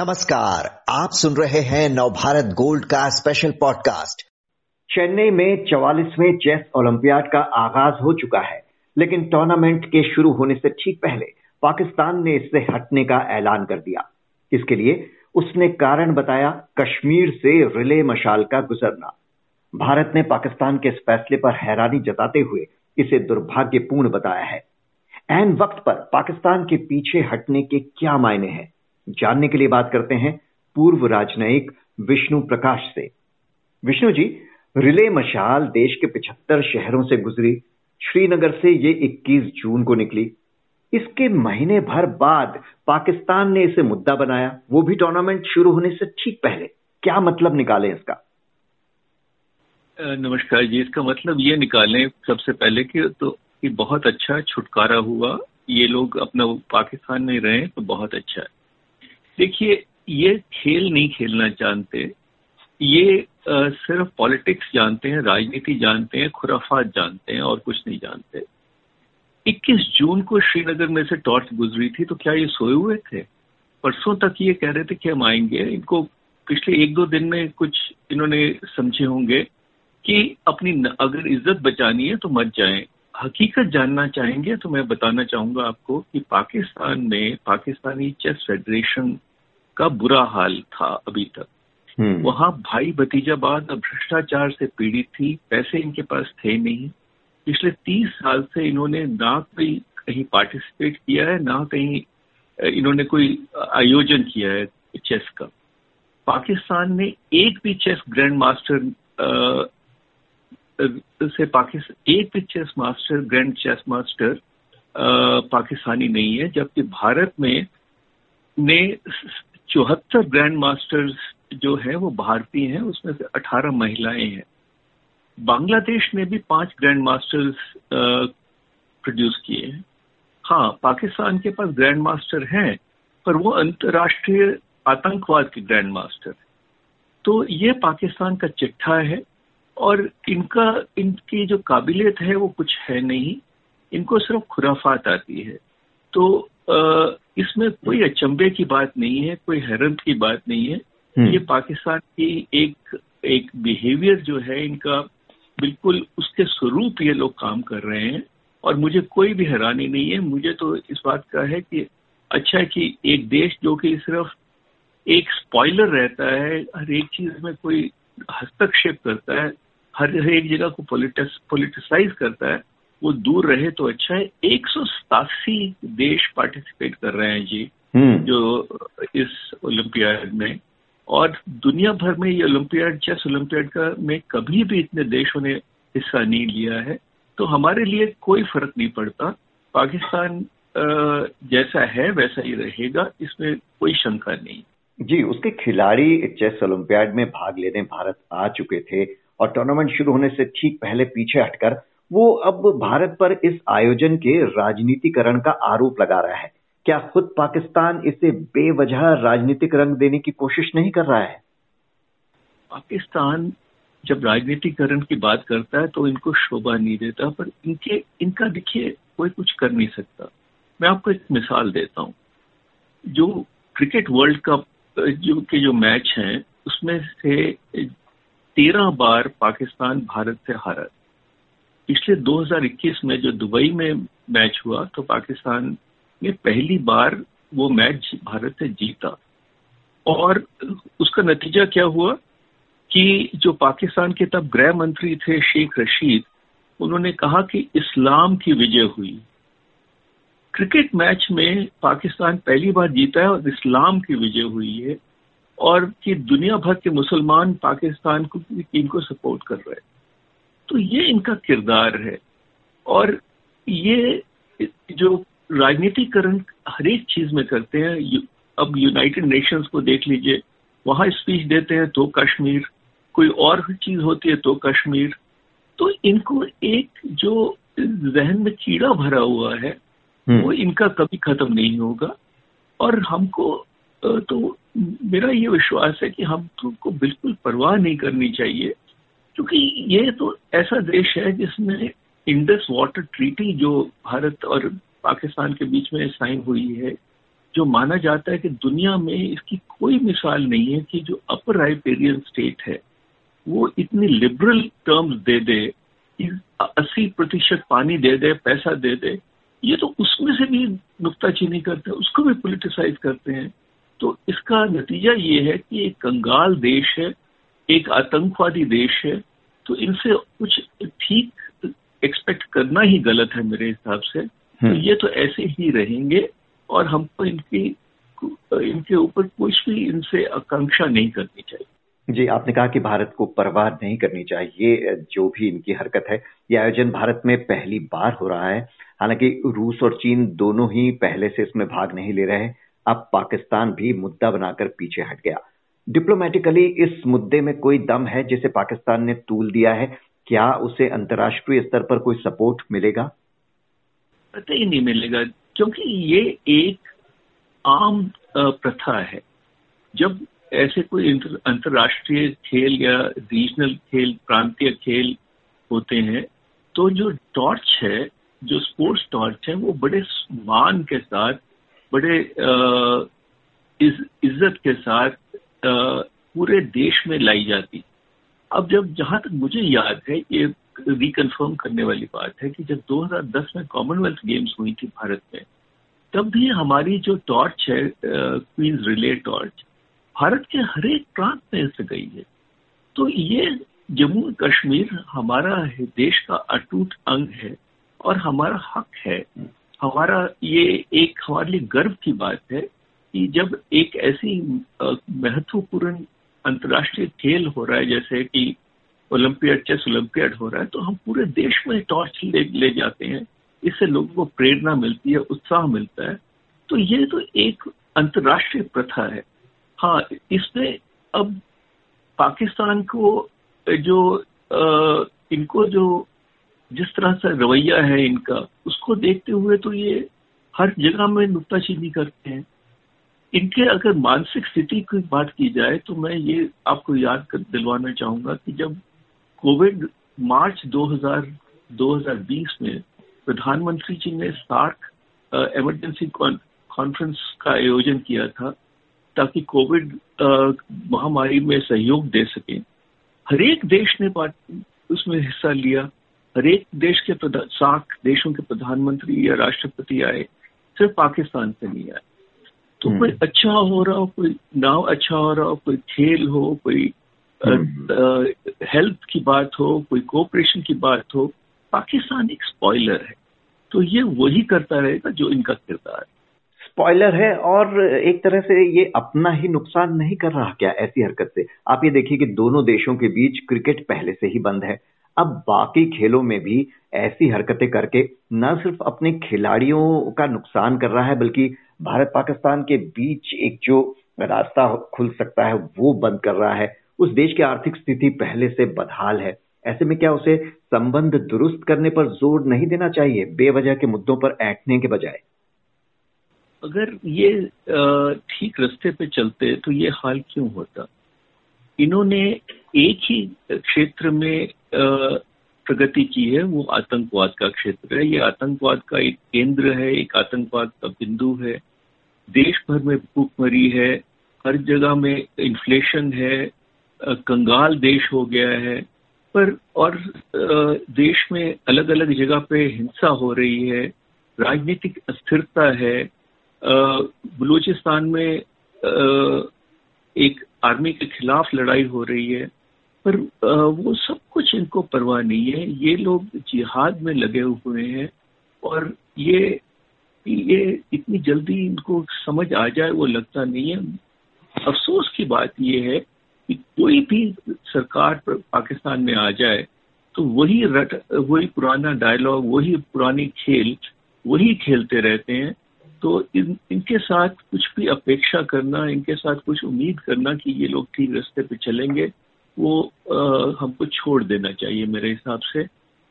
नमस्कार, आप सुन रहे हैं नवभारत गोल्ड का स्पेशल पॉडकास्ट चेन्नई में चवालीसवें चेस ओलंपियाड का आगाज़ हो चुका है, लेकिन टूर्नामेंट के शुरू होने से ठीक पहले पाकिस्तान ने इससे हटने का ऐलान कर दिया। इसके लिए उसने कारण बताया कश्मीर से रिले मशाल का गुजरना। भारत ने पाकिस्तान के इस फैसले पर हैरानी जताते हुए इसे दुर्भाग्यपूर्ण बताया है। एन वक्त पर पाकिस्तान के पीछे हटने के क्या मायने हैं? जानने के लिए बात करते हैं पूर्व राजनयिक विष्णु प्रकाश से। विष्णु जी, रिले मशाल देश के पिछहत्तर शहरों से गुजरी। श्रीनगर से ये 21 जून को निकली। इसके महीने भर बाद पाकिस्तान ने इसे मुद्दा बनाया। वो भी टूर्नामेंट शुरू होने से ठीक पहले। क्या मतलब निकाले इसका? नमस्कार जी, इसका मतलब ये निकालें सबसे पहले कि तो कि बहुत अच्छा छुटकारा हुआ। ये लोग अपना पाकिस्तान में रहे तो बहुत अच्छा है। देखिए ये खेल नहीं खेलना जानते। ये आ, सिर्फ़ पॉलिटिक्स जानते हैं राजनीति जानते हैं खुराफात जानते हैं और कुछ नहीं जानते। 21 जून को श्रीनगर में से टॉर्च गुजरी थी तो क्या ये सोए हुए थे? परसों तक ये कह रहे थे कि हम आएँगे। इनको पिछले एक दो दिन में कुछ इन्होंने समझे होंगे कि अपनी अगर इज़्ज़त बचानी है तो मत जाएँ। हकीकत जानना चाहेंगे तो मैं बताना चाहूँगा आपको कि पाकिस्तान में पाकिस्तानी चेस फेडरेशन का बुरा हाल था अभी तक। हम्म। वहाँ भाई भतीजाबाद और भ्रष्टाचार से पीड़ित थी पैसे इनके पास थे नहीं। पिछले तीस साल से इन्होंने ना कोई कहीं पार्टिसिपेट किया है ना कहीं इन्होंने कोई आयोजन किया है चेस का। पाकिस्तान ने एक भी चेस ग्रैंड मास्टर से पाकिस्तान एक भी chess master grand chess master Pakistani नहीं है जबकि भारत में ने चौहत्तर ग्रैंड मास्टर्स जो है, वो भारतीय हैं, उसमें से अठारह महिलाएँ हैं। बांग्लादेश ने भी पाँच ग्रैंड मास्टर्स प्रोड्यूस किए हैं। हाँ पाकिस्तान के पास ग्रैंड मास्टर हैं, पर वो अंतर्राष्ट्रीय आतंकवाद के ग्रैंड मास्टर तो ये पाकिस्तान का चिट्ठा है, और इनका, इनकी जो काबिलियत है, वो कुछ है नहीं। इनको सिर्फ़ खुराफात आती है। तो इसमें कोई अचंभे की बात नहीं है कोई हैरत की बात नहीं है हम्म। ये पाकिस्तान की एक एक बिहेवियर जो है इनका बिल्कुल उसके स्वरूप ये लोग काम कर रहे हैं और मुझे कोई भी हैरानी नहीं है मुझे तो इस बात का है कि अच्छा है कि एक देश जो कि सिर्फ़ एक स्पॉइलर रहता है हर एक चीज़ में कोई हस्तक्षेप करता है हर एक जगह को पोलिटिसाइज करता है वो दूर रहे तो अच्छा है। एक सौ सतासी देश पार्टिसिपेट कर रहे हैं जी हम्म। जो इस ओलंपियाड में। और दुनिया भर में ये ओलंपियाड चेस ओलंपियाड का में कभी भी इतने देशों ने हिस्सा नहीं लिया है। तो हमारे लिए कोई फ़र्क नहीं पड़ता। पाकिस्तान जैसा है वैसा ही रहेगा। इसमें कोई शंका नहीं। जी उसके खिलाड़ी चेस ओलंपियाड में भाग लेने भारत आ चुके थे। और टूर्नामेंट शुरू होने से ठीक पहले पीछे हटकर वो अब भारत पर इस आयोजन के राजनीतिकरण का आरोप लगा रहा है। क्या खुद पाकिस्तान इसे बेवजह राजनीतिक रंग देने की कोशिश नहीं कर रहा है? पाकिस्तान जब राजनीतिकरण की बात करता है तो इनको शोभा नहीं देता, पर इनके, इनका देखिए कोई कुछ कर नहीं सकता। मैं आपको एक मिसाल देता हूँ। जो क्रिकेट वर्ल्ड कप, जो के जो मैच हैं, उसमें से तेरह बार पाकिस्तान भारत से हारा पिछले 2021 में जो दुबई में मैच हुआ तो पाकिस्तान ने पहली बार वो मैच भारत ने जीता। और उसका नतीजा क्या हुआ कि जो पाकिस्तान के तब गृह मंत्री थे शेख रशीद, उन्होंने कहा कि इस्लाम की विजय हुई। क्रिकेट मैच में पाकिस्तान पहली बार जीता है और इस्लाम की विजय हुई है, और कि दुनिया भर के मुसलमान पाकिस्तान को टीम को सपोर्ट कर रहे हैं। तो ये इनका किरदार है। और ये जो राजनीतिकरण हर एक चीज़ में करते हैं अब यूनाइटेड नेशंस को देख लीजिए वहाँ स्पीच देते हैं तो कश्मीर कोई और चीज़ होती है तो कश्मीर। तो इनको एक जो जहन में कीड़ा भरा हुआ है हम्म। वो इनका कभी खत्म नहीं होगा। और हमको तो मेरा ये विश्वास है कि हमको बिल्कुल परवाह नहीं करनी चाहिए क्योंकि ये तो ऐसा देश है जिसमें इंडस वाटर ट्रीटी जो भारत और पाकिस्तान के बीच में साइन हुई है, जो माना जाता है कि दुनिया में इसकी कोई मिसाल नहीं है कि जो अपर राइपेरियन स्टेट है, वो इतनी लिबरल टर्म्स दे दे अस्सी प्रतिशत पानी दे दे, पैसा दे दे, ये तो उसमें से भी नुकताचीनी करते हैं, उसको भी पोलिटिसाइज करते हैं। तो इसका नतीजा ये है कि एक कंगाल देश है, एक आतंकवादी देश है तो इनसे कुछ ठीक एक्सपेक्ट करना ही गलत है मेरे हिसाब से। तो हम्म। ये तो ऐसे ही रहेंगे और हमको इनकी इनके ऊपर कुछ भी इनसे आकांक्षा नहीं करनी चाहिए। जी आपने कहा कि भारत को परवाह नहीं करनी चाहिए जो भी इनकी हरकत है। ये आयोजन भारत में पहली बार हो रहा है। हालाँकि रूस और चीन दोनों ही पहले से इसमें भाग नहीं ले रहे अब पाकिस्तान भी मुद्दा बनाकर पीछे हट गया। डिप्लोमेटिकली इस मुद्दे में कोई दम है जिसे पाकिस्तान ने तूल दिया है? क्या उसे अंतर्राष्ट्रीय स्तर पर कोई सपोर्ट मिलेगा? पता ही नहीं मिलेगा, क्योंकि ये एक आम प्रथा है। जब ऐसे कोई अंतर्राष्ट्रीय खेल या रीजनल खेल, प्रांतीय खेल होते हैं तो जो टॉर्च है, जो स्पोर्ट्स टॉर्च है, वो बड़े मान के साथ, बड़े इज़्ज़त के साथ पूरे देश में लाई जाती। अब जब, जहाँ तक मुझे याद है, ये रिकन्फर्म करने वाली बात है कि जब 2010 में कॉमनवेल्थ गेम्स हुई थी भारत में, तब भी हमारी जो टॉर्च है क्वींस रिले टॉर्च भारत के हर एक प्रांत में से गई है। तो ये जम्मू कश्मीर हमारा है, देश का अटूट अंग है और हमारा हक है। हमारा ये एक हमारे लिए गर्व की बात है कि जब एक ऐसी महत्वपूर्ण अंतर्राष्ट्रीय खेल हो रहा है जैसे कि ओलंपियाड चेस ओलंपियाड हो रहा है तो हम पूरे देश में टॉर्च ले, ले जाते हैं। इससे लोगों को प्रेरणा मिलती है उत्साह मिलता है। तो ये तो एक अंतर्राष्ट्रीय प्रथा है। हाँ इसमें अब पाकिस्तान को जो आ, इनको जो जिस तरह से रवैया है इनका उसको देखते हुए तो ये हर जगह में नुकताचीनी करते हैं। इनके अगर मानसिक स्थिति की बात की जाए तो मैं ये आपको याद कर, दिलवाना चाहूँगा कि जब कोविड मार्च 2000 2020 में प्रधानमंत्री जी ने सार्क इमरजेंसी कॉन्फ्रेंस का आयोजन किया था, ताकि कोविड महामारी में सहयोग दे सके। हरेक देश ने उसमें हिस्सा लिया। हरेक देश के सार्क देशों के प्रधानमंत्री या राष्ट्रपति आए, सिर्फ़ पाकिस्तान से नहीं आए। तो हम्म। कोई अच्छा हो रहा हो कोई नाव अच्छा हो रहा हो कोई खेल हो कोई हेल्थ हम्म। की बात हो कोई कोऑपरेशन की बात हो पाकिस्तान एक स्पॉइलर है तो ये वही करता रहेगा जो इनका किरदार है स्पॉइलर है और एक तरह से ये अपना ही नुकसान नहीं कर रहा क्या ऐसी हरकत से आप ये देखिए कि दोनों देशों के बीच क्रिकेट पहले से ही बंद है अब बाकी खेलों में भी ऐसी हरकतें करके न सिर्फ़ अपने खिलाड़ियों का नुकसान कर रहा है बल्कि भारत पाकिस्तान के बीच एक जो रास्ता खुल सकता है, वो बंद कर रहा है। उस देश की आर्थिक स्थिति पहले से बदहाल है। ऐसे में क्या उसे संबंध दुरुस्त करने पर ज़ोर नहीं देना चाहिए, बेवजह के मुद्दों पर ऐंठने के बजाय? अगर ये ठीक रास्ते पे चलते तो ये हाल क्यों होता? इन्होंने एक ही क्षेत्र में प्रगति की है, वो आतंकवाद का क्षेत्र है। ये आतंकवाद का एक केंद्र है, एक आतंकवाद का बिंदु है। देश भर में भूखमरी है, हर जगह में इन्फ्लेशन है कंगाल देश हो गया है, पर और देश में अलग अलग जगह पे हिंसा हो रही है, राजनीतिक अस्थिरता है बलूचिस्तान में एक आर्मी के खिलाफ लड़ाई हो रही है, पर वो सब कुछ इनको परवाह नहीं है, ये लोग जिहाद में लगे हुए हैं, और ये ये इतनी जल्दी इनको समझ आ जाए वो लगता नहीं है। अफसोस की बात ये है कि कोई भी सरकार पाकिस्तान में आ जाए तो वही रट वही पुराना डायलॉग वही पुरानी खेल वही खेलते रहते हैं। तो इन इनके साथ कुछ भी अपेक्षा करना इनके साथ कुछ उम्मीद करना कि ये लोग ठीक रास्ते पे चलेंगे वो आ, हमको छोड़ देना चाहिए मेरे हिसाब से।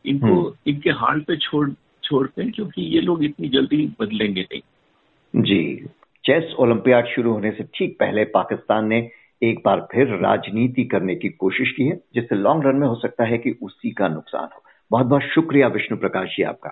इनको हम्म। इनके हाल पे छोड़ छोड़ते हैं, क्योंकि ये लोग इतनी जल्दी बदलेंगे नहीं। जी। चेस ओलंपियाड शुरू होने से ठीक पहले पाकिस्तान ने एक बार फिर राजनीति करने की कोशिश की है, जिससे लॉन्ग रन में हो सकता है कि उसी का नुकसान हो। बहुत बहुत शुक्रिया विष्णु प्रकाश जी आपका।